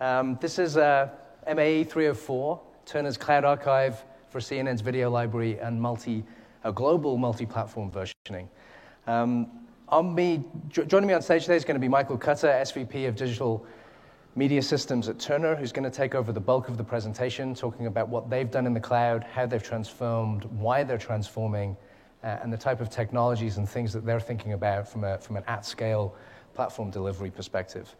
Um, this is uh, MAE 304, Turner's Cloud Archive for CNN's video library and multi, a global multi-platform versioning. Um, on me, jo- joining me on stage today is going to be Michael Cutter, SVP of Digital Media Systems at Turner, who's going to take over the bulk of the presentation, talking about what they've done in the cloud, how they've transformed, why they're transforming, uh, and the type of technologies and things that they're thinking about from, a, from an at-scale platform delivery perspective.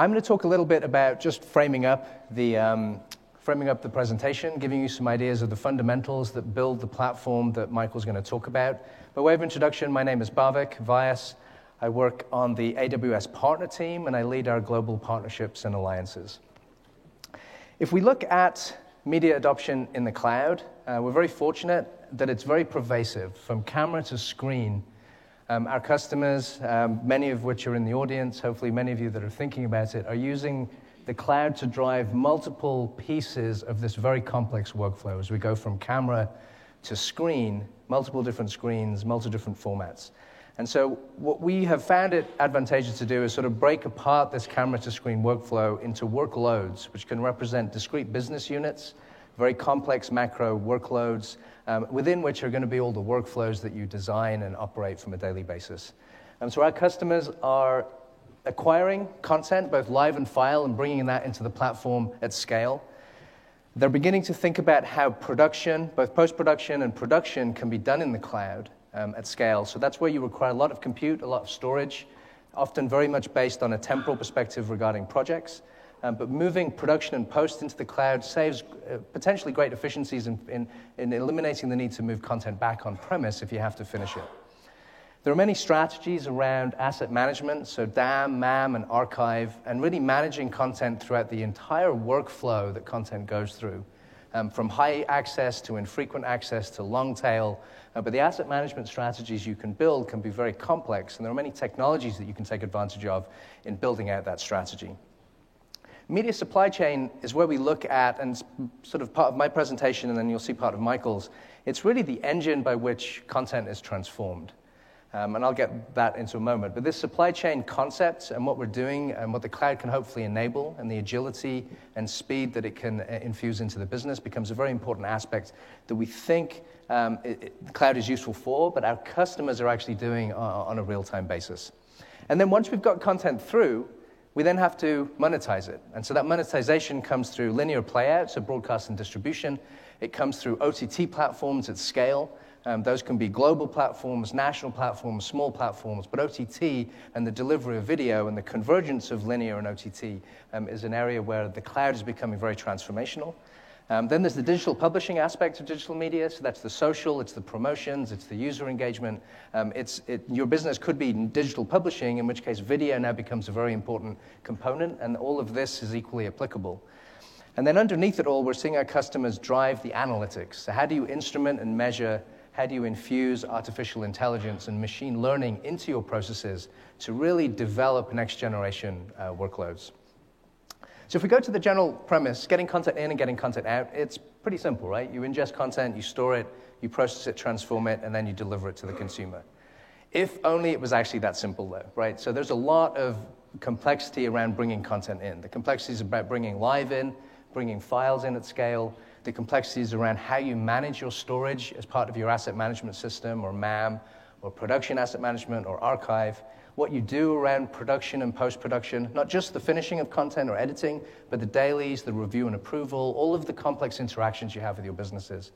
I'm going to talk a little bit about just framing up the, um, framing up the presentation, giving you some ideas of the fundamentals that build the platform that Michael's going to talk about. By way of introduction, my name is Bhavik Vyas. I work on the AWS partner team, and I lead our global partnerships and alliances. If we look at media adoption in the cloud, uh, we're very fortunate that it's very pervasive, from camera to screen um, our customers, um, many of which are in the audience, hopefully many of you that are thinking about it, are using the cloud to drive multiple pieces of this very complex workflow as we go from camera to screen, multiple different screens, multiple different formats. And so, what we have found it advantageous to do is sort of break apart this camera to screen workflow into workloads, which can represent discrete business units, very complex macro workloads, um, within which are going to be all the workflows that you design and operate from a daily basis. And so our customers are acquiring content, both live and file, and bringing that into the platform at scale. They're beginning to think about how production, both post production and production, can be done in the cloud um, at scale. So that's where you require a lot of compute, a lot of storage, often very much based on a temporal perspective regarding projects. Um, but moving production and post into the cloud saves uh, potentially great efficiencies in, in, in, eliminating the need to move content back on premise if you have to finish it. There are many strategies around asset management, so DAM, MAM, and archive, and really managing content throughout the entire workflow that content goes through, um, from high access to infrequent access to long tail. Uh, but the asset management strategies you can build can be very complex, and there are many technologies that you can take advantage of in building out that strategy. Media supply chain is where we look at, and sort of part of my presentation, and then you'll see part of Michael's, it's really the engine by which content is transformed. Um, and I'll get that into a moment. But this supply chain concept and what we're doing and what the cloud can hopefully enable and the agility and speed that it can uh, infuse into the business becomes a very important aspect that we think um, it, it, the cloud is useful for, but our customers are actually doing on, on a real time basis. And then once we've got content through, we then have to monetize it. And so that monetization comes through linear playouts, so broadcast and distribution. It comes through OTT platforms at scale. Um, those can be global platforms, national platforms, small platforms, but OTT and the delivery of video and the convergence of linear and OTT um, is an area where the cloud is becoming very transformational. Um, then there's the digital publishing aspect of digital media. So that's the social, it's the promotions, it's the user engagement. Um, it's, it, your business could be digital publishing, in which case video now becomes a very important component, and all of this is equally applicable. And then underneath it all, we're seeing our customers drive the analytics. So, how do you instrument and measure? How do you infuse artificial intelligence and machine learning into your processes to really develop next generation uh, workloads? So if we go to the general premise, getting content in and getting content out, it's pretty simple, right? You ingest content, you store it, you process it, transform it, and then you deliver it to the consumer. If only it was actually that simple, though, right? So there's a lot of complexity around bringing content in. The complexity is about bringing live in, bringing files in at scale. The complexities around how you manage your storage as part of your asset management system or MAM or production asset management or archive what you do around production and post production, not just the finishing of content or editing, but the dailies, the review and approval, all of the complex interactions you have with your businesses.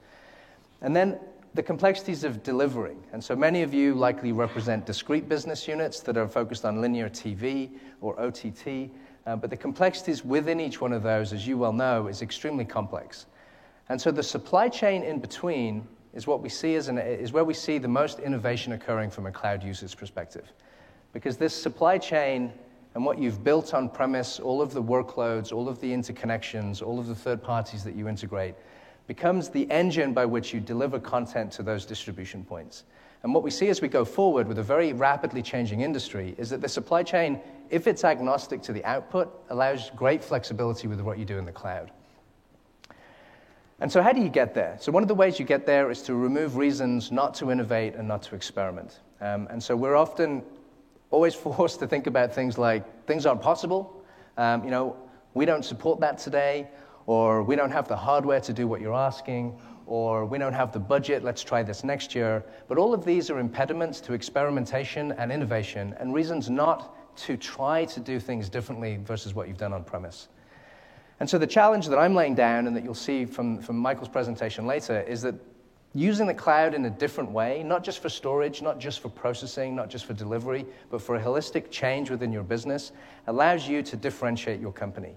And then the complexities of delivering. And so many of you likely represent discrete business units that are focused on linear TV or OTT, uh, but the complexities within each one of those, as you well know, is extremely complex. And so the supply chain in between is what we see as an, is where we see the most innovation occurring from a cloud usage perspective. Because this supply chain and what you've built on premise, all of the workloads, all of the interconnections, all of the third parties that you integrate, becomes the engine by which you deliver content to those distribution points. And what we see as we go forward with a very rapidly changing industry is that the supply chain, if it's agnostic to the output, allows great flexibility with what you do in the cloud. And so, how do you get there? So, one of the ways you get there is to remove reasons not to innovate and not to experiment. Um, and so, we're often always forced to think about things like things aren't possible, Um, you know, we don't support that today, or we don't have the hardware to do what you're asking, or we don't have the budget, let's try this next year. But all of these are impediments to experimentation and innovation, and reasons not to try to do things differently versus what you've done on premise. And so the challenge that I'm laying down, and that you'll see from, from Michael's presentation later, is that using the cloud in a different way, not just for storage, not just for processing, not just for delivery, but for a holistic change within your business, allows you to differentiate your company.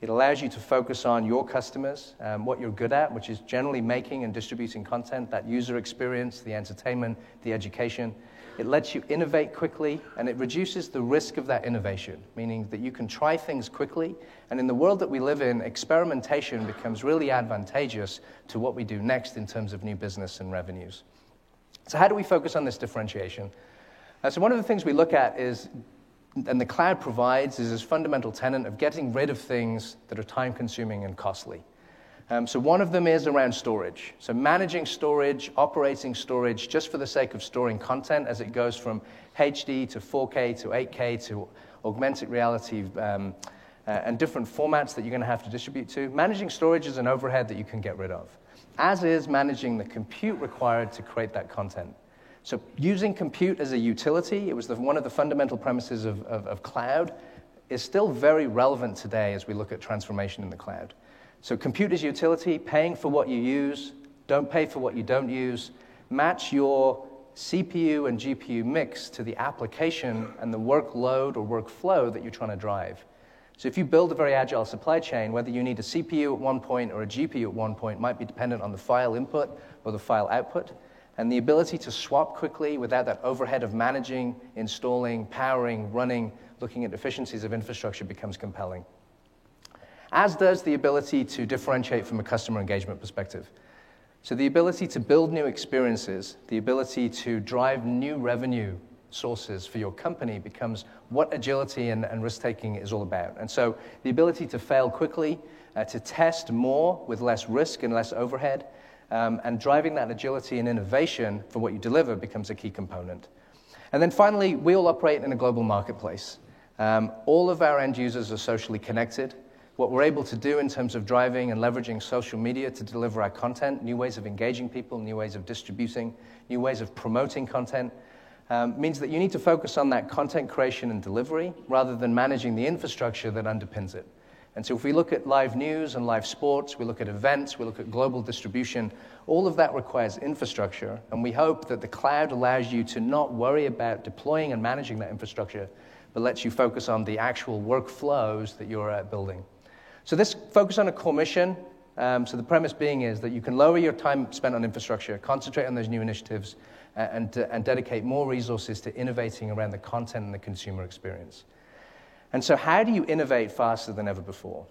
It allows you to focus on your customers, um, what you're good at, which is generally making and distributing content, that user experience, the entertainment, the education. It lets you innovate quickly, and it reduces the risk of that innovation, meaning that you can try things quickly. And in the world that we live in, experimentation becomes really advantageous to what we do next in terms of new business and revenues. So, how do we focus on this differentiation? Uh, so, one of the things we look at is and the cloud provides is this fundamental tenet of getting rid of things that are time consuming and costly. Um, so, one of them is around storage. So, managing storage, operating storage just for the sake of storing content as it goes from HD to 4K to 8K to augmented reality um, uh, and different formats that you're going to have to distribute to. Managing storage is an overhead that you can get rid of, as is managing the compute required to create that content. So, using compute as a utility, it was the, one of the fundamental premises of, of, of cloud, is still very relevant today as we look at transformation in the cloud. So, compute as utility, paying for what you use, don't pay for what you don't use, match your CPU and GPU mix to the application and the workload or workflow that you're trying to drive. So, if you build a very agile supply chain, whether you need a CPU at one point or a GPU at one point might be dependent on the file input or the file output. And the ability to swap quickly without that overhead of managing, installing, powering, running, looking at efficiencies of infrastructure becomes compelling. As does the ability to differentiate from a customer engagement perspective. So, the ability to build new experiences, the ability to drive new revenue sources for your company becomes what agility and, and risk taking is all about. And so, the ability to fail quickly, uh, to test more with less risk and less overhead, um, and driving that agility and innovation for what you deliver becomes a key component. And then finally, we all operate in a global marketplace. Um, all of our end users are socially connected. What we're able to do in terms of driving and leveraging social media to deliver our content, new ways of engaging people, new ways of distributing, new ways of promoting content, um, means that you need to focus on that content creation and delivery rather than managing the infrastructure that underpins it. And so, if we look at live news and live sports, we look at events, we look at global distribution, all of that requires infrastructure. And we hope that the cloud allows you to not worry about deploying and managing that infrastructure, but lets you focus on the actual workflows that you're uh, building. So, this focus on a core mission. Um, so, the premise being is that you can lower your time spent on infrastructure, concentrate on those new initiatives, uh, and, and dedicate more resources to innovating around the content and the consumer experience. And so, how do you innovate faster than ever before?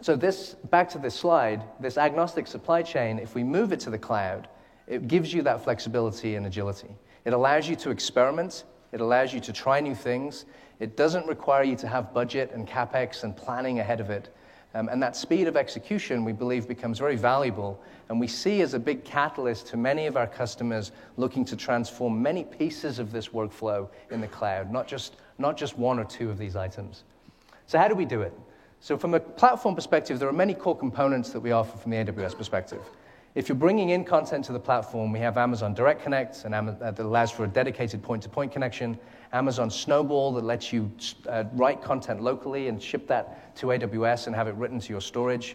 So, this, back to this slide, this agnostic supply chain, if we move it to the cloud, it gives you that flexibility and agility. It allows you to experiment, it allows you to try new things. It doesn't require you to have budget and capex and planning ahead of it. Um, and that speed of execution, we believe, becomes very valuable. And we see as a big catalyst to many of our customers looking to transform many pieces of this workflow in the cloud, not just not just one or two of these items. So, how do we do it? So, from a platform perspective, there are many core components that we offer from the AWS perspective. If you're bringing in content to the platform, we have Amazon Direct Connect and uh, that allows for a dedicated point to point connection, Amazon Snowball that lets you uh, write content locally and ship that to AWS and have it written to your storage.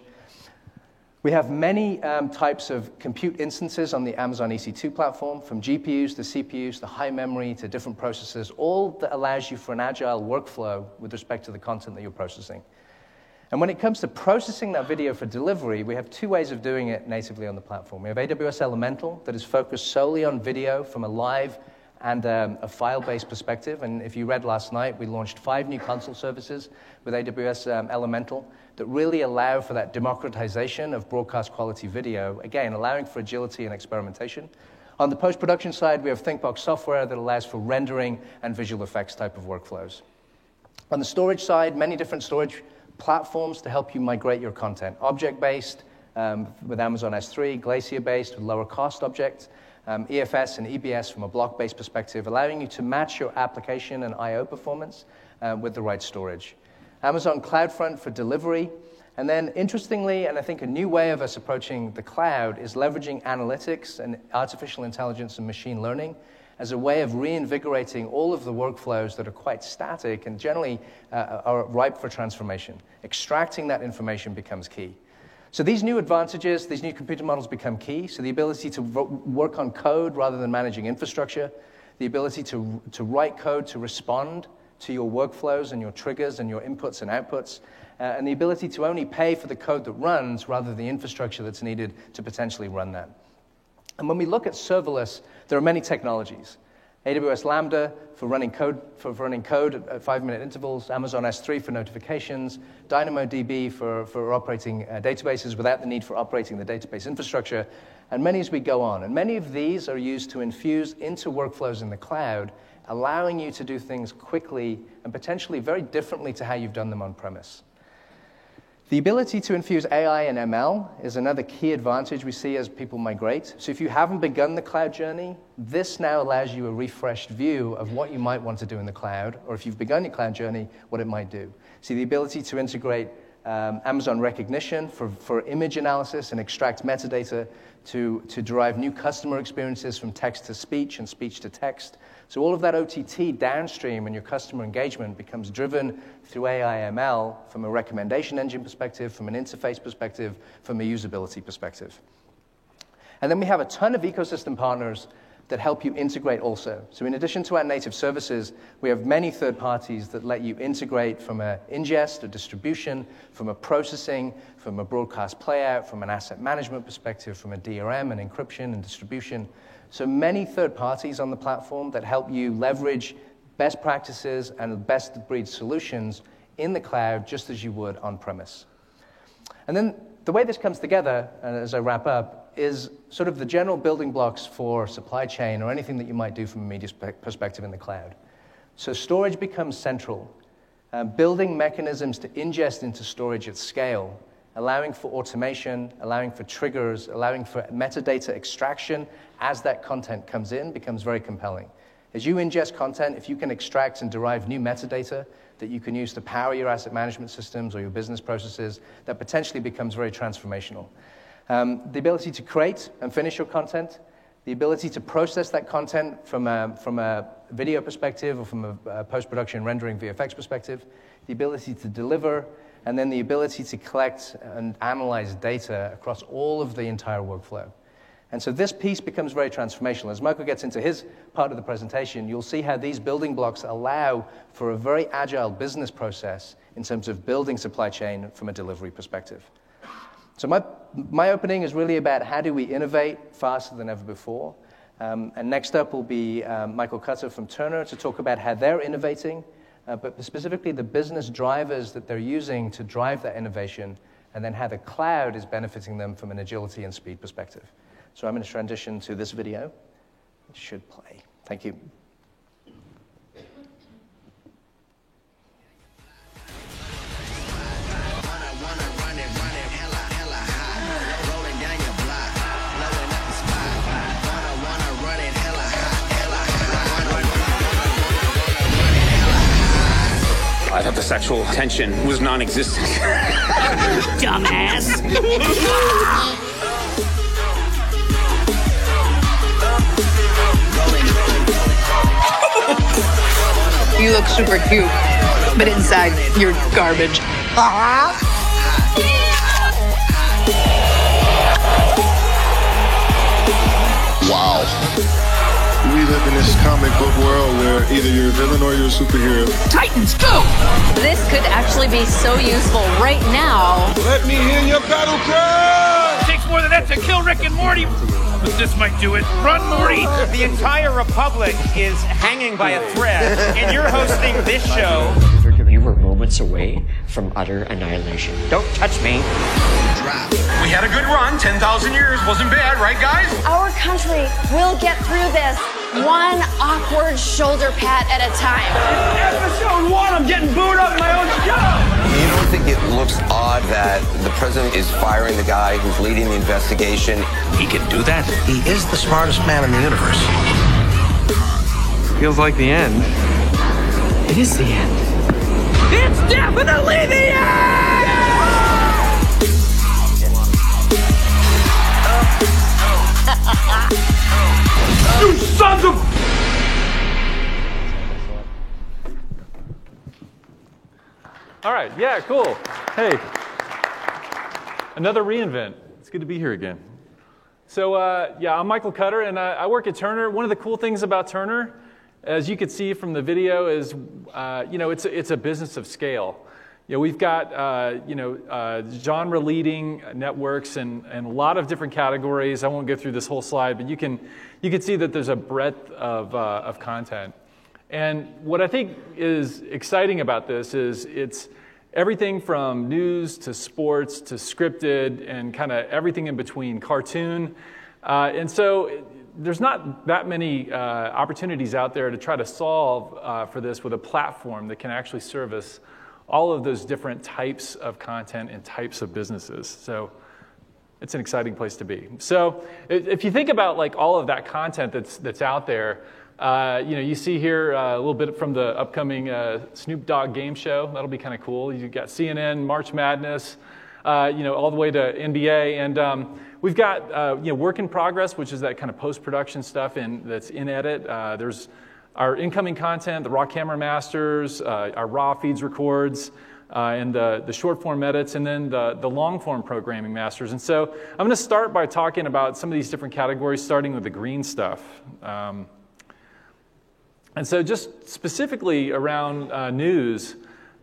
We have many um, types of compute instances on the Amazon EC2 platform, from GPUs to CPUs to high memory to different processors, all that allows you for an agile workflow with respect to the content that you're processing. And when it comes to processing that video for delivery, we have two ways of doing it natively on the platform. We have AWS Elemental that is focused solely on video from a live and um, a file based perspective. And if you read last night, we launched five new console services with AWS um, Elemental that really allow for that democratization of broadcast quality video, again, allowing for agility and experimentation. On the post production side, we have ThinkBox software that allows for rendering and visual effects type of workflows. On the storage side, many different storage platforms to help you migrate your content object based um, with Amazon S3, Glacier based with lower cost objects. Um, EFS and EBS from a block based perspective, allowing you to match your application and I/O performance uh, with the right storage. Amazon CloudFront for delivery, and then, interestingly, and I think a new way of us approaching the cloud is leveraging analytics and artificial intelligence and machine learning as a way of reinvigorating all of the workflows that are quite static and generally uh, are ripe for transformation. Extracting that information becomes key. So these new advantages, these new computer models become key. So the ability to work on code rather than managing infrastructure, the ability to, to write code to respond to your workflows and your triggers and your inputs and outputs, uh, and the ability to only pay for the code that runs rather than the infrastructure that's needed to potentially run that. And when we look at serverless, there are many technologies. AWS Lambda for running code, for running code at five-minute intervals, Amazon S3 for notifications, DynamoDB for, for operating uh, databases without the need for operating the database infrastructure, and many as we go on. And many of these are used to infuse into workflows in the cloud, allowing you to do things quickly and potentially very differently to how you've done them on premise. The ability to infuse AI and ML is another key advantage we see as people migrate. So, if you haven't begun the cloud journey, this now allows you a refreshed view of what you might want to do in the cloud, or if you've begun your cloud journey, what it might do. See, the ability to integrate um, Amazon Rekognition for, for image analysis and extract metadata to, to derive new customer experiences from text to speech and speech to text. So all of that OTT downstream and your customer engagement becomes driven through AI ML from a recommendation engine perspective, from an interface perspective, from a usability perspective. And then we have a ton of ecosystem partners that help you integrate also. So in addition to our native services, we have many third parties that let you integrate from a ingest, a distribution, from a processing, from a broadcast playout, from an asset management perspective, from a DRM and encryption and distribution. So many third parties on the platform that help you leverage best practices and best breed solutions in the cloud just as you would on premise. And then the way this comes together, and as I wrap up, is sort of the general building blocks for supply chain or anything that you might do from a media perspective in the cloud. So storage becomes central. Uh, building mechanisms to ingest into storage at scale, allowing for automation, allowing for triggers, allowing for metadata extraction as that content comes in becomes very compelling. As you ingest content, if you can extract and derive new metadata that you can use to power your asset management systems or your business processes, that potentially becomes very transformational. Um, the ability to create and finish your content, the ability to process that content from a, from a video perspective or from a, a post production rendering VFX perspective, the ability to deliver, and then the ability to collect and analyze data across all of the entire workflow. And so this piece becomes very transformational. As Michael gets into his part of the presentation, you'll see how these building blocks allow for a very agile business process in terms of building supply chain from a delivery perspective. So my, my opening is really about how do we innovate faster than ever before. Um, and next up will be um, Michael Cutter from Turner to talk about how they're innovating, uh, but specifically the business drivers that they're using to drive that innovation, and then how the cloud is benefiting them from an agility and speed perspective. So I'm going to transition to this video. It should play. Thank you. Sexual tension was non existent. Dumbass! You look super cute, but inside, you're garbage. Wow. We live in this comic book world where either you're a villain or you're a superhero. Titans, go! This could actually be so useful right now. Let me hear your battle cry! It takes more than that to kill Rick and Morty but this might do it. Run, Morty! The entire Republic is hanging by a thread, and you're hosting this show. You were moments away from utter annihilation. Don't touch me. We had a good run. 10,000 years wasn't bad, right, guys? Our country will get through this one awkward shoulder pat at a time. Episode one, I'm getting booed up my own show. You don't think it looks odd that the president is firing the guy who's leading the investigation? He can do that. He is the smartest man in the universe. Feels like the end. It is the end. It's definitely the end! You sons of... All right, yeah, cool. Hey, another re:Invent. It's good to be here again. So, uh, yeah, I'm Michael Cutter, and I, I, work at Turner. One of the cool things about Turner, as you could see from the video, is uh, you know it's a, it's a business of scale. Know, we've got uh, you know uh, genre-leading networks and, and a lot of different categories. I won't go through this whole slide, but you can you can see that there's a breadth of uh, of content. And what I think is exciting about this is it's everything from news to sports to scripted and kind of everything in between, cartoon. Uh, and so there's not that many uh, opportunities out there to try to solve uh, for this with a platform that can actually service all of those different types of content and types of businesses. So it's an exciting place to be. So if you think about like all of that content that's, that's out there, uh, you know, you see here uh, a little bit from the upcoming uh, Snoop Dogg game show. That'll be kind of cool. You've got CNN, March Madness, uh, you know, all the way to NBA. And um, we've got, uh, you know, work in progress, which is that kind of post-production stuff in, that's in edit. there's our incoming content, the raw camera masters, our raw feeds records, uh, and the, the short form edits, and then the, the long form programming masters. And so I'm going to start by talking about some of these different categories, starting with the green stuff. Um, and so, just specifically around uh, news,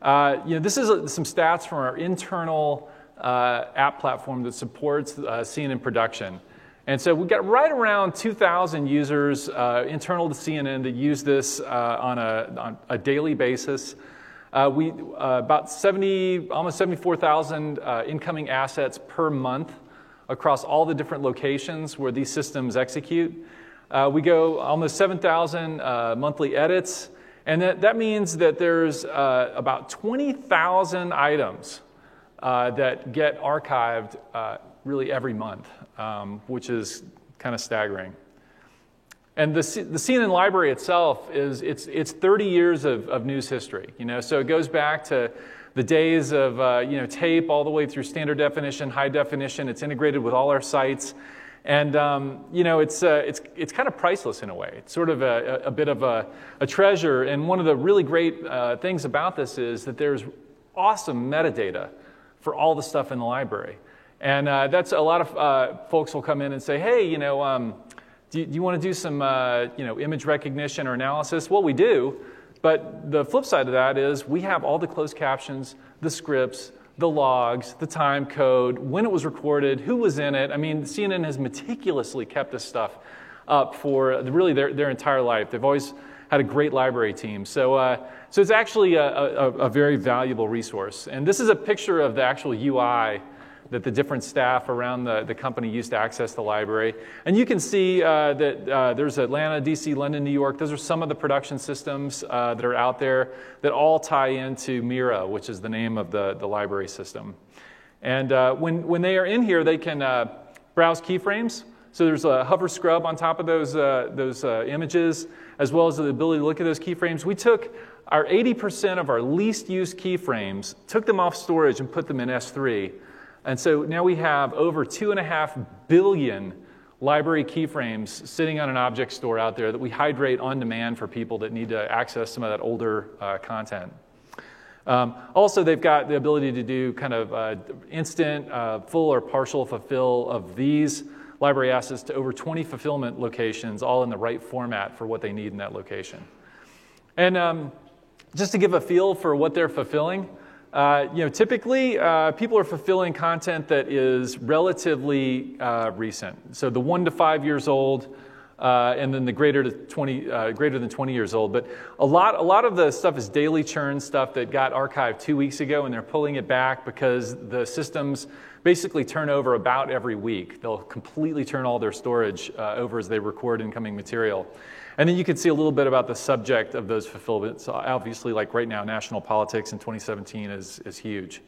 uh, you know, this is uh, some stats from our internal uh, app platform that supports uh, CNN production. And so we've got right around 2,000 users uh, internal to CNN that use this on a, on, a, daily basis. we about 70, almost 74,000 incoming assets per month across all the different locations where these systems execute. Uh, we go almost 7,000 uh, monthly edits, and that, that means that there's uh, about 20,000 items uh, that get archived uh, really every month, um, which is kind of staggering. And the, the CNN library itself is it's, it's 30 years of, of news history, you know, so it goes back to the days of uh, you know, tape all the way through standard definition, high definition. It's integrated with all our sites. And um, you know, it's, uh, it's, it's kind of priceless in a way. It's sort of a, a bit of a, a, treasure. And one of the really great uh, things about this is that there's awesome metadata for all the stuff in the library. And uh, that's a lot of uh, folks will come in and say, hey, you know, um, do, you, you, want to do some uh, you know, image recognition or analysis? Well, we do. But the flip side of that is we have all the closed captions, the scripts, the logs, the time code, when it was recorded, who was in it. I mean, CNN has meticulously kept this stuff up for really their, their entire life. They've always had a great library team. So, uh, so it's actually a, a, a, very valuable resource. And this is a picture of the actual UI that the different staff around the, the company used to access the library. And you can see uh, that uh, there's Atlanta, DC, London, New York. Those are some of the production systems uh, that are out there that all tie into Mira, which is the name of the, the library system. And uh, when, when they are in here, they can uh, browse keyframes. So there's a hover scrub on top of those, uh, those images, as well as the ability to look at those keyframes. We took our 80% of our least used keyframes, took them off storage, and put them in S3 and so now we have over two and a half billion library keyframes sitting on an object store out there that we hydrate on demand for people that need to access some of that older uh, content. Um, also, they've got the ability to do kind of uh, instant, uh, full, or partial fulfill of these library assets to over 20 fulfillment locations, all in the right format for what they need in that location. And um, just to give a feel for what they're fulfilling, uh, you know, typically uh, people are fulfilling content that is relatively uh, recent. So the one to five years old, uh, and then the greater to 20, uh, greater than 20 years old. But a lot, a lot of the stuff is daily churn stuff that got archived two weeks ago, and they're pulling it back because the systems basically turn over about every week. They'll completely turn all their storage over as they record incoming material. And then you can see a little bit about the subject of those fulfillments. Obviously, like right now, national politics in 2017 is, is huge.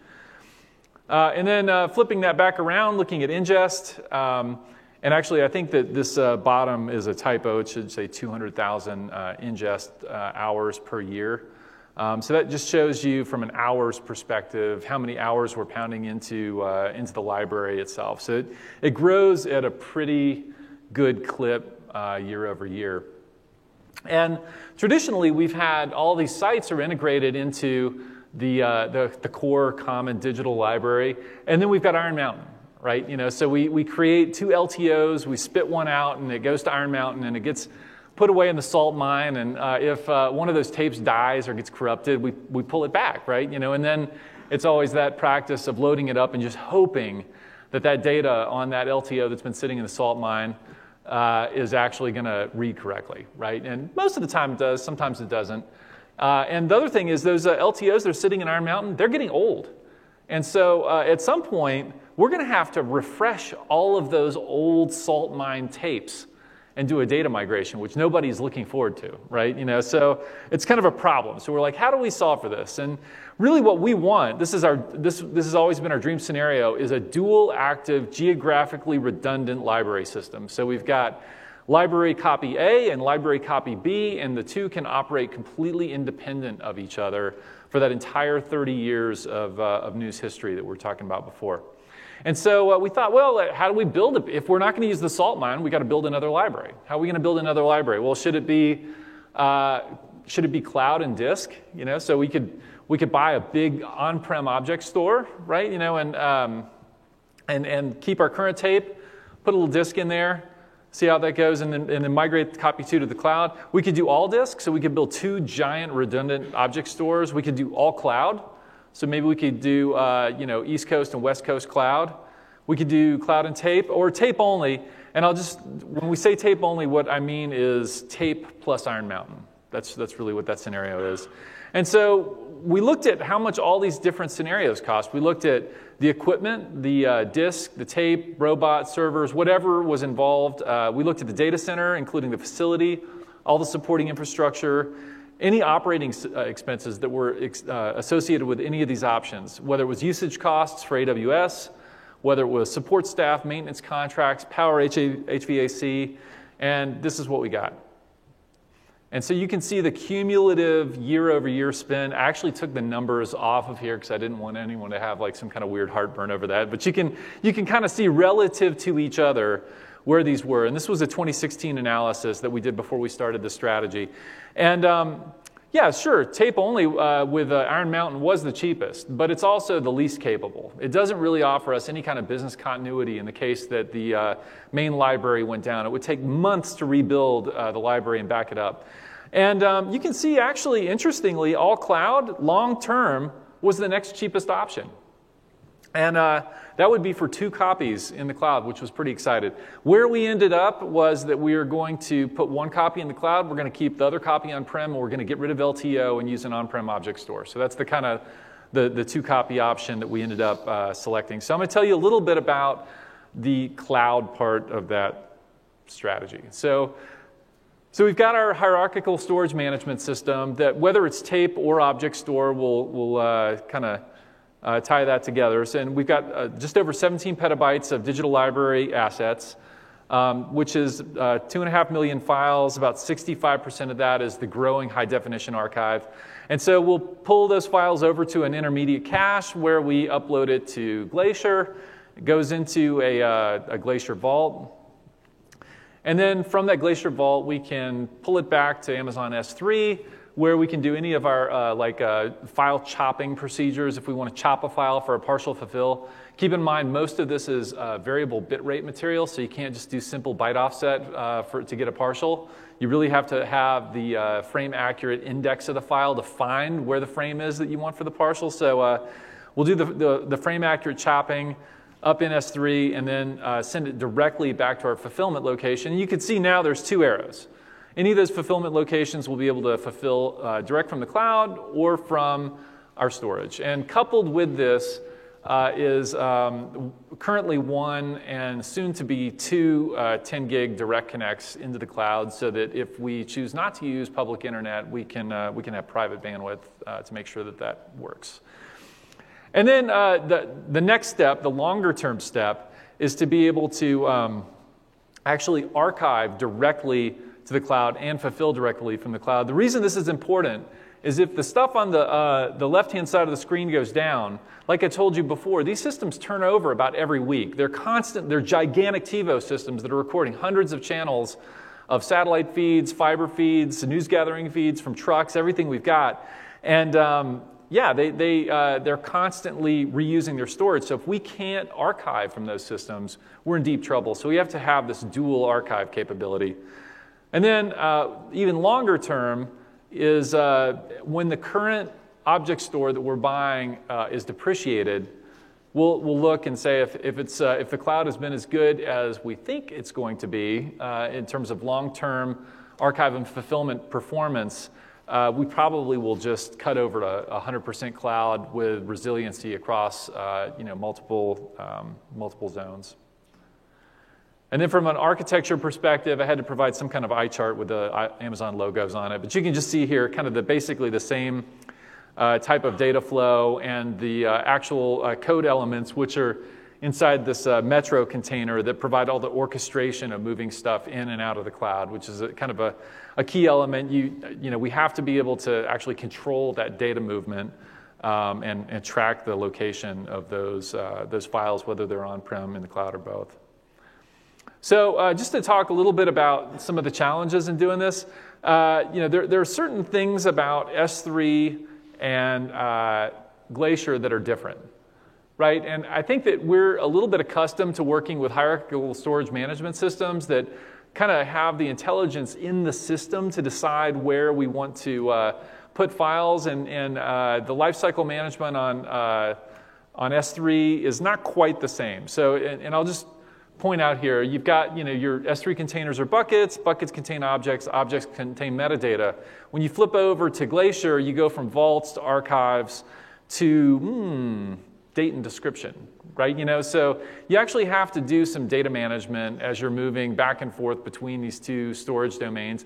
Uh, and then uh, flipping that back around, looking at ingest. Um, and actually, I think that this uh, bottom is a typo. It should say 200,000 uh, ingest uh, hours per year. Um, so that just shows you from an hours perspective how many hours we're pounding into, uh, into the library itself. So it, it grows at a pretty good clip uh, year over year. And traditionally, we've had all these sites are integrated into the, uh, the, the, core common digital library. And then we've got Iron Mountain, right? You know, so we, we create two LTOs, we spit one out, and it goes to Iron Mountain, and it gets put away in the salt mine. And uh, if uh, one of those tapes dies or gets corrupted, we, we pull it back, right? You know, and then it's always that practice of loading it up and just hoping that that data on that LTO that's been sitting in the salt mine uh, is actually going to read correctly, right? And most of the time it does, sometimes it doesn't. Uh, and the other thing is those uh, LTOs that are sitting in Iron Mountain, they're getting old. And so uh, at some point, we're going to have to refresh all of those old salt mine tapes and do a data migration, which nobody's looking forward to, right? You know, so it's kind of a problem. So we're like, how do we solve for this? And really what we want, this is our this this has always been our dream scenario, is a dual active, geographically redundant library system. So we've got library copy A and library copy B, and the two can operate completely independent of each other for that entire 30 years of, uh, of news history that we are talking about before. And so uh, we thought, well, uh, how do we build it? If we're not going to use the salt mine, we got to build another library. How are we going to build another library? Well, should it be uh, should it be cloud and disk? You know, so we could we could buy a big on-prem object store, right? You know, and um, and and keep our current tape, put a little disk in there, see how that goes, and then, and then migrate copy two to the cloud. We could do all disk, so we could build two giant redundant object stores. We could do all cloud, so maybe we could do, uh, you know, East Coast and West Coast cloud. We could do cloud and tape or tape only. And I'll just, when we say tape only, what I mean is tape plus Iron Mountain. That's, that's really what that scenario is. And so we looked at how much all these different scenarios cost. We looked at the equipment, the uh, disk, the tape, robot, servers, whatever was involved. Uh, we looked at the data center, including the facility, all the supporting infrastructure, any operating uh, expenses that were uh, associated with any of these options, whether it was usage costs for AWS, whether it was support staff, maintenance contracts, power HVAC, and this is what we got. And so you can see the cumulative year over year spend. I actually took the numbers off of here because I didn't want anyone to have like some kind of weird heartburn over that. But you can, you can kind of see relative to each other where these were. And this was a 2016 analysis that we did before we started the strategy. And um, yeah, sure, tape only uh, with uh, Iron Mountain was the cheapest, but it's also the least capable. It doesn't really offer us any kind of business continuity in the case that the uh, main library went down. It would take months to rebuild uh, the library and back it up. And um, you can see, actually, interestingly, all cloud long term was the next cheapest option. And uh, that would be for two copies in the cloud, which was pretty excited. Where we ended up was that we are going to put one copy in the cloud, we're going to keep the other copy on prem, and we're going to get rid of LTO and use an on prem object store. So that's the kind of the, the two copy option that we ended up uh, selecting. So I'm going to tell you a little bit about the cloud part of that strategy. So, so we've got our hierarchical storage management system that whether it's tape or object store will will uh, kind of uh, tie that together. So, and we've got uh, just over 17 petabytes of digital library assets, um, which is uh, two and a half million files. About 65% of that is the growing high definition archive. And so we'll pull those files over to an intermediate cache where we upload it to Glacier. It goes into a, uh, a Glacier vault. And then from that Glacier vault, we can pull it back to Amazon S3 where we can do any of our uh, like uh, file chopping procedures if we want to chop a file for a partial fulfill. Keep in mind, most of this is uh, variable bitrate material, so you can't just do simple byte offset uh, for, to get a partial. You really have to have the uh, frame accurate index of the file to find where the frame is that you want for the partial. So uh, we'll do the, the, the, frame accurate chopping up in S3 and then send it directly back to our fulfillment location. You can see now there's two arrows. Any of those fulfillment locations will be able to fulfill uh, direct from the cloud or from our storage. And coupled with this uh, is um, currently one and soon to be two uh, 10 gig direct connects into the cloud so that if we choose not to use public internet, we can, uh, we can have private bandwidth uh, to make sure that that works. And then uh, the, the next step, the longer term step, is to be able to um, actually archive directly to the cloud and fulfill directly from the cloud. The reason this is important is if the stuff on the, uh, the left hand side of the screen goes down, like I told you before, these systems turn over about every week. They're constant, they're gigantic TiVo systems that are recording hundreds of channels of satellite feeds, fiber feeds, news gathering feeds from trucks, everything we've got. And um, yeah, they, they, uh, they're constantly reusing their storage. So if we can't archive from those systems, we're in deep trouble. So we have to have this dual archive capability. And then, uh, even longer term, is uh, when the current object store that we're buying uh, is depreciated, we'll, we'll look and say if, if, it's, uh, if the cloud has been as good as we think it's going to be uh, in terms of long term archive and fulfillment performance, uh, we probably will just cut over to 100% cloud with resiliency across you know, multiple, um, multiple zones. And then from an architecture perspective, I had to provide some kind of eye chart with the uh, Amazon logos on it. But you can just see here kind of the, basically the same uh, type of data flow and the uh, actual uh, code elements, which are inside this uh, Metro container that provide all the orchestration of moving stuff in and out of the cloud, which is a, kind of a, a, key element. You, you know, we have to be able to actually control that data movement um, and, and, track the location of those, uh, those files, whether they're on-prem, in the cloud, or both. So, uh, just to talk a little bit about some of the challenges in doing this, uh, you know, there, there, are certain things about S3 and uh, Glacier that are different, right? And I think that we're a little bit accustomed to working with hierarchical storage management systems that kind of have the intelligence in the system to decide where we want to uh, put files, and, and uh, the lifecycle management on uh, on S3 is not quite the same. So, and, and I'll just point out here, you've got you know, your S3 containers are buckets, buckets contain objects, objects contain metadata. When you flip over to Glacier, you go from vaults to archives to hmm, date and description, right? You know, so you actually have to do some data management as you're moving back and forth between these two storage domains.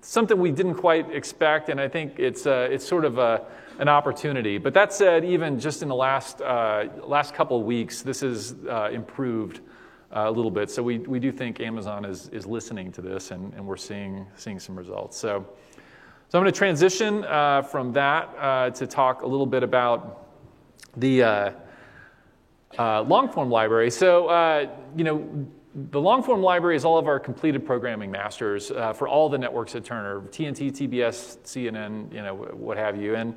Something we didn't quite expect, and I think it's, uh, it's sort of a, an opportunity. But that said, even just in the last, uh, last couple weeks, this has uh, improved a little bit. So we, we do think Amazon is, is listening to this and, and we're seeing, seeing some results. So, so I'm going to transition uh, from that uh, to talk a little bit about the uh, uh, long form library. So, uh, you know, the long form library is all of our completed programming masters for all the networks at Turner, TNT, TBS, CNN, you know, what have you. And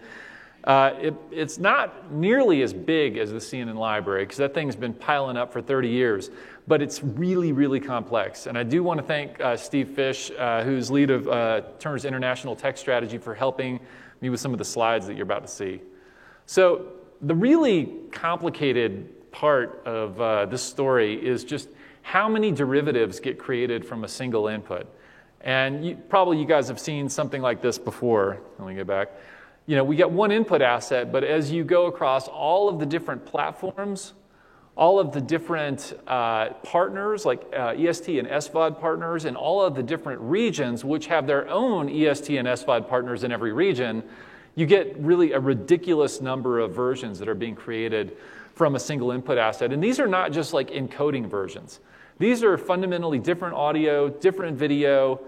uh, it, it's not nearly as big as the CNN library because that thing's been piling up for 30 years, but it's really, really complex. And I do want to thank uh, Steve Fish, uh, who's lead of uh, Turner's International Tech Strategy, for helping me with some of the slides that you're about to see. So, the really complicated part of uh, this story is just how many derivatives get created from a single input. And you, probably you guys have seen something like this before. Let me get back you know, we get one input asset, but as you go across all of the different platforms, all of the different uh, partners, like uh, EST and SVOD partners, and all of the different regions, which have their own EST and SVOD partners in every region, you get really a ridiculous number of versions that are being created from a single input asset. And these are not just like encoding versions. These are fundamentally different audio, different video,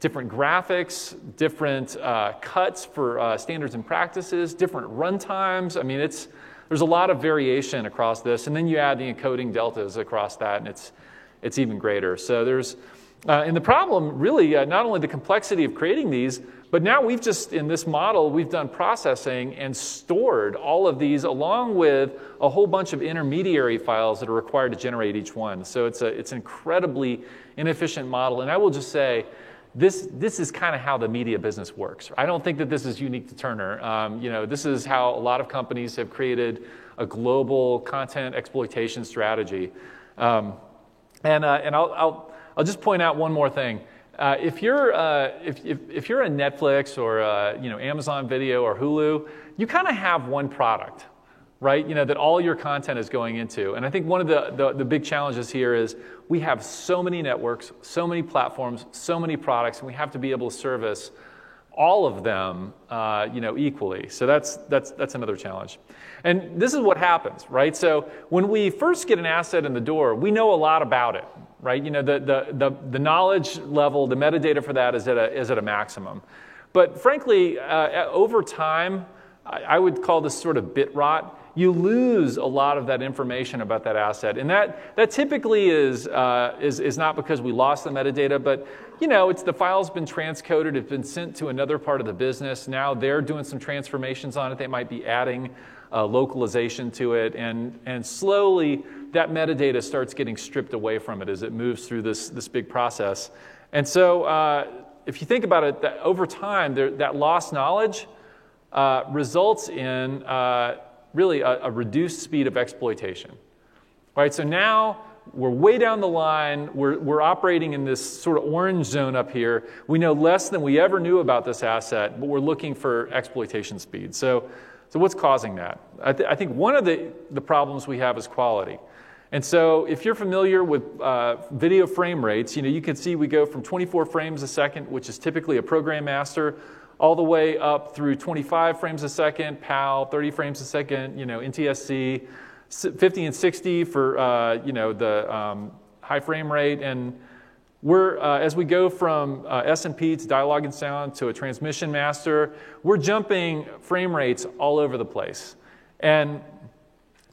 different graphics, different uh, cuts for uh, standards and practices, different runtimes. I mean, it's, there's a lot of variation across this. And then you add the encoding deltas across that, and it's, it's even greater. So there's, uh, and the problem really, uh, not only the complexity of creating these, but now we've just, in this model, we've done processing and stored all of these along with a whole bunch of intermediary files that are required to generate each one. So it's, a, it's an incredibly inefficient model. And I will just say, this, this is kind of how the media business works. I don't think that this is unique to Turner. Um, you know, this is how a lot of companies have created a global content exploitation strategy. Um, and uh, and I'll, I'll, I'll just point out one more thing. Uh, if, you're, uh, if, if, if, you're a Netflix or uh, you know, Amazon Video or Hulu, you kind of have one product right? You know, that all your content is going into. And I think one of the, the, the, big challenges here is we have so many networks, so many platforms, so many products, and we have to be able to service all of them, uh, you know, equally. So that's, that's, that's another challenge. And this is what happens, right? So when we first get an asset in the door, we know a lot about it, right? You know, the, the, the, the knowledge level, the metadata for that is at a, is at a maximum. But frankly, uh, over time, I, I would call this sort of bit rot you lose a lot of that information about that asset. And that, that typically is, uh, is, is not because we lost the metadata, but you know, it's the file's been transcoded, it's been sent to another part of the business. Now they're doing some transformations on it. They might be adding uh, localization to it, and, and slowly that metadata starts getting stripped away from it as it moves through this, this big process. And so, uh, if you think about it, that over time, there, that lost knowledge uh, results in uh, really a, a reduced speed of exploitation. Right, so now we're way down the line. We're, we're operating in this sort of orange zone up here. We know less than we ever knew about this asset, but we're looking for exploitation speed. So, so what's causing that? I, th- I think one of the, the problems we have is quality. And so if you're familiar with uh, video frame rates, you know, you can see we go from 24 frames a second, which is typically a program master, all the way up through 25 frames a second, PAL, 30 frames a second, you know, NTSC, 50 and 60 for, uh, you know, the um, high frame rate. And we're, uh, as we go from uh, SMP to dialogue and sound to a transmission master, we're jumping frame rates all over the place. And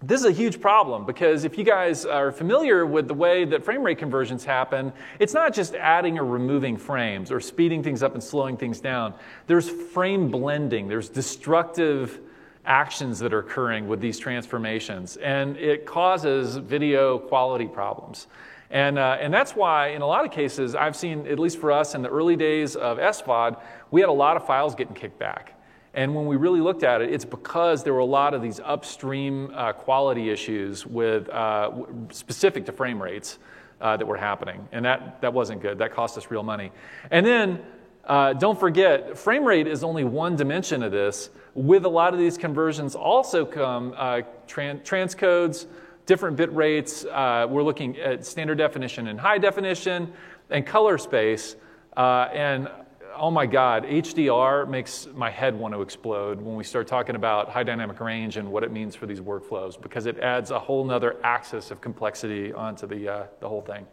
this is a huge problem because if you guys are familiar with the way that frame rate conversions happen, it's not just adding or removing frames or speeding things up and slowing things down. There's frame blending, there's destructive actions that are occurring with these transformations, and it causes video quality problems. And, uh, and that's why, in a lot of cases, I've seen, at least for us in the early days of SVOD, we had a lot of files getting kicked back. And when we really looked at it, it's because there were a lot of these upstream uh, quality issues with uh, specific to frame rates uh, that were happening, and that that wasn't good. That cost us real money. And then uh, don't forget, frame rate is only one dimension of this. With a lot of these conversions, also come uh, tran- transcodes, different bit rates. Uh, we're looking at standard definition and high definition, and color space. and oh my God, HDR makes my head want to explode when we start talking about high dynamic range and what it means for these workflows because it adds a whole nother axis of complexity onto the, uh, the whole thing.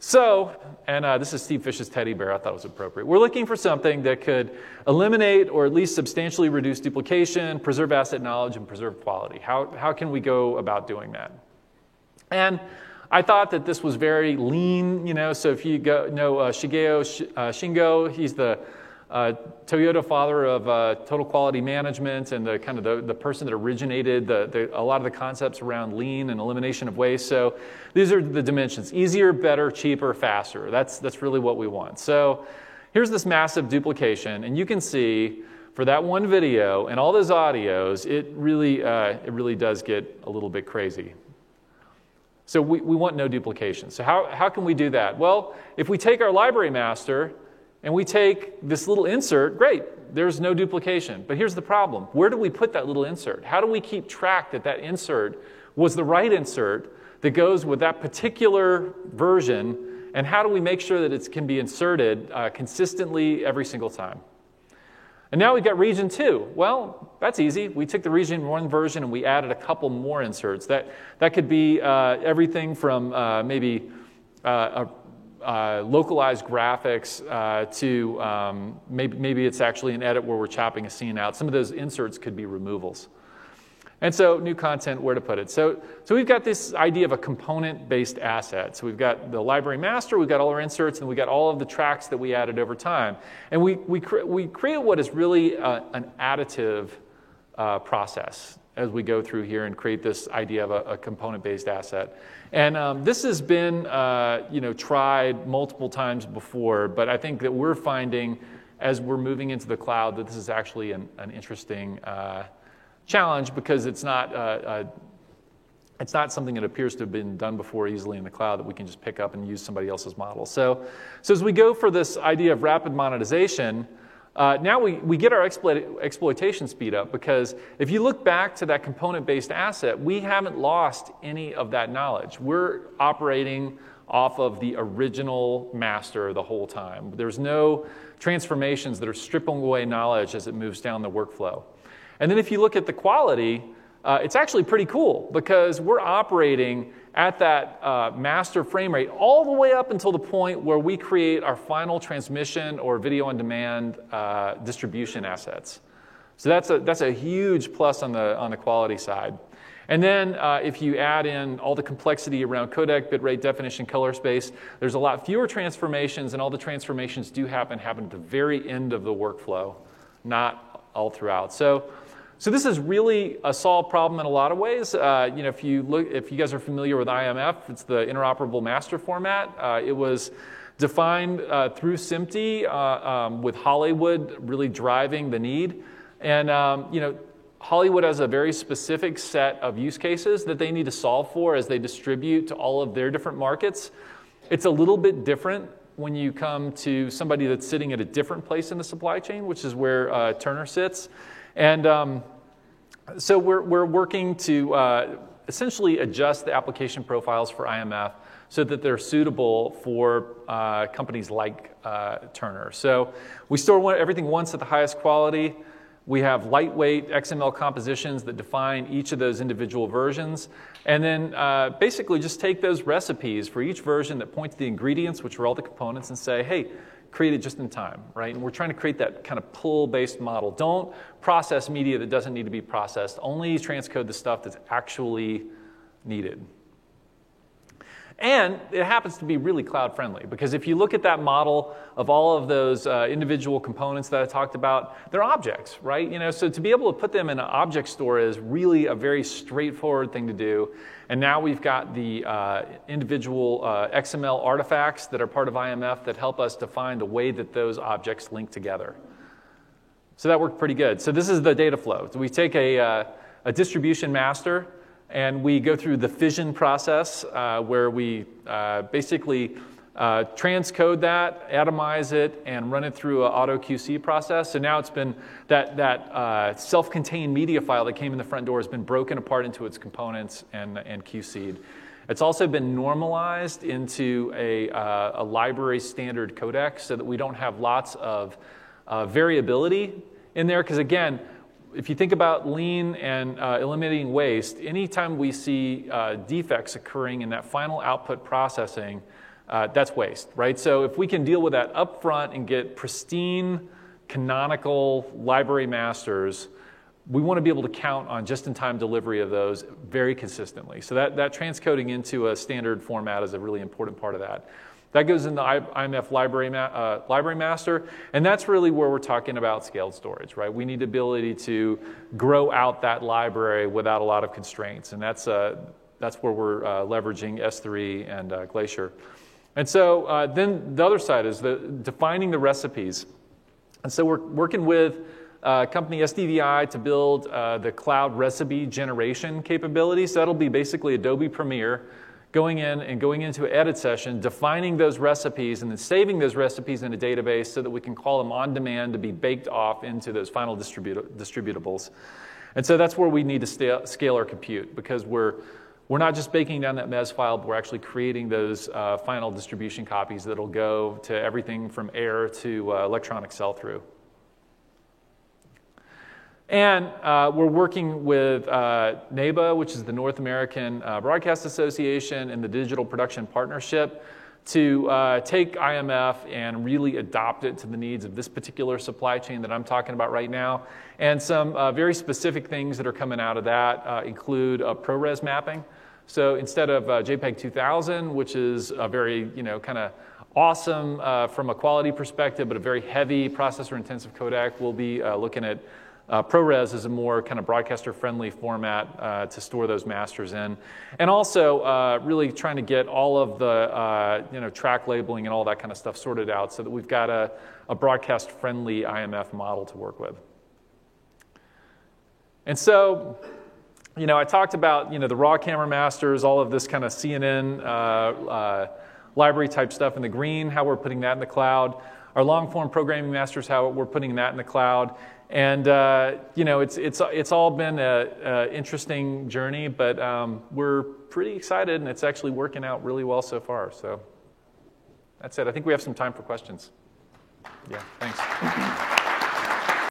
So, and uh, this is Steve Fish's teddy bear, I thought it was appropriate. We're looking for something that could eliminate or at least substantially reduce duplication, preserve asset knowledge, and preserve quality. How, how can we go about doing that? And I thought that this was very lean, you know. So if you go, know uh, Shigeo uh, Shingo, he's the uh, Toyota father of uh, total quality management and the kind of the, the person that originated the, the, a lot of the concepts around lean and elimination of waste. So these are the dimensions: easier, better, cheaper, faster. That's that's really what we want. So here's this massive duplication, and you can see for that one video and all those audios, it really uh, it really does get a little bit crazy. So we, we want no duplication. So how, how can we do that? Well, if we take our library master and we take this little insert, great, there's no duplication. But here's the problem. Where do we put that little insert? How do we keep track that that insert was the right insert that goes with that particular version? And how do we make sure that it can be inserted uh, consistently every single time? And now we've got region two. Well, that's easy. We took the region one version and we added a couple more inserts. That, that could be uh, everything from uh, maybe uh, uh localized graphics uh, to um, maybe, maybe it's actually an edit where we're chopping a scene out. Some of those inserts could be removals. And so, new content, where to put it. So, so we've got this idea of a component based asset. So, we've got the library master, we've got all our inserts, and we've got all of the tracks that we added over time. And we, we, cre- we create what is really a, an additive uh, process as we go through here and create this idea of a, a component based asset. And um, this has been uh, you know, tried multiple times before, but I think that we're finding as we're moving into the cloud that this is actually an, an interesting. Uh, challenge because it's not, uh, uh, it's not something that appears to have been done before easily in the cloud that we can just pick up and use somebody else's model. So, so as we go for this idea of rapid monetization, uh, now we, we get our exploit, exploitation speed up because if you look back to that component based asset, we haven't lost any of that knowledge. We're operating off of the original master the whole time. There's no transformations that are stripping away knowledge as it moves down the workflow. And then if you look at the quality, uh, it's actually pretty cool because we're operating at that uh, master frame rate all the way up until the point where we create our final transmission or video on demand uh, distribution assets. So that's a, that's a huge plus on the, on the quality side. And then uh, if you add in all the complexity around codec, bitrate, definition, color space, there's a lot fewer transformations, and all the transformations do happen happen at the very end of the workflow, not all throughout. So, so this is really a solved problem in a lot of ways. Uh, you know, if you look, if you guys are familiar with IMF, it's the interoperable master format. Uh, it was defined uh, through SMPTE uh, um, with Hollywood really driving the need. And um, you know, Hollywood has a very specific set of use cases that they need to solve for as they distribute to all of their different markets. It's a little bit different when you come to somebody that's sitting at a different place in the supply chain, which is where uh, Turner sits. And um, so we're, we're working to uh, essentially adjust the application profiles for IMF so that they're suitable for uh, companies like uh, Turner. So we store everything once at the highest quality. We have lightweight XML compositions that define each of those individual versions. And then uh, basically just take those recipes for each version that point to the ingredients, which are all the components, and say, hey, create it just in time, right? And we're trying to create that kind of pull based model. Don't process media that doesn't need to be processed, only transcode the stuff that's actually needed. And it happens to be really cloud friendly because if you look at that model of all of those uh, individual components that I talked about, they're objects, right? You know, so to be able to put them in an object store is really a very straightforward thing to do. And now we've got the uh, individual uh, XML artifacts that are part of IMF that help us define the way that those objects link together. So that worked pretty good. So this is the data flow. So we take a, uh, a distribution master and we go through the fission process uh, where we uh, basically uh, transcode that, atomize it, and run it through an auto QC process. So now it's been that, that uh, self contained media file that came in the front door has been broken apart into its components and, and QC'd. It's also been normalized into a, uh, a library standard codec so that we don't have lots of uh, variability in there. Because again, if you think about lean and uh, eliminating waste, anytime we see uh, defects occurring in that final output processing, uh, that's waste, right? So if we can deal with that upfront and get pristine, canonical library masters, we want to be able to count on just-in-time delivery of those very consistently. So that, that transcoding into a standard format is a really important part of that. That goes in the IMF library, uh, library master, and that's really where we're talking about scaled storage, right? We need the ability to grow out that library without a lot of constraints, and that's, uh, that's where we're uh, leveraging S3 and uh, Glacier. And so uh, then the other side is the, defining the recipes. And so we're working with uh, company SDVI to build the cloud recipe generation capability. So that'll be basically Adobe Premiere going in and going into an edit session, defining those recipes, and then saving those recipes in a database so that we can call them on demand to be baked off into those final distribut- distributables. And so that's where we need to scale our compute because we're, we're not just baking down that MES file, but we're actually creating those uh, final distribution copies that'll go to everything from air to uh, electronic sell through. And uh, we're working with uh, NABA, which is the North American uh, Broadcast Association, and the Digital Production Partnership to uh, take IMF and really adopt it to the needs of this particular supply chain that I'm talking about right now. And some uh, very specific things that are coming out of that uh, include a ProRes mapping. So instead of JPEG 2000, which is a very, you know, kind of awesome from a quality perspective, but a very heavy processor intensive codec, we'll be looking at uh, ProRes is a more kind of broadcaster friendly format uh, to store those masters in. And also, uh, really trying to get all of the uh, you know, track labeling and all that kind of stuff sorted out so that we've got a, a broadcast friendly IMF model to work with. And so, you know, I talked about you know, the raw camera masters, all of this kind of CNN uh, uh, library type stuff in the green, how we're putting that in the cloud. Our long form programming masters, how we're putting that in the cloud. And uh, you know, it's it's it's all been an interesting journey, but um, we're pretty excited, and it's actually working out really well so far. So that's it. I think we have some time for questions. Yeah, thanks.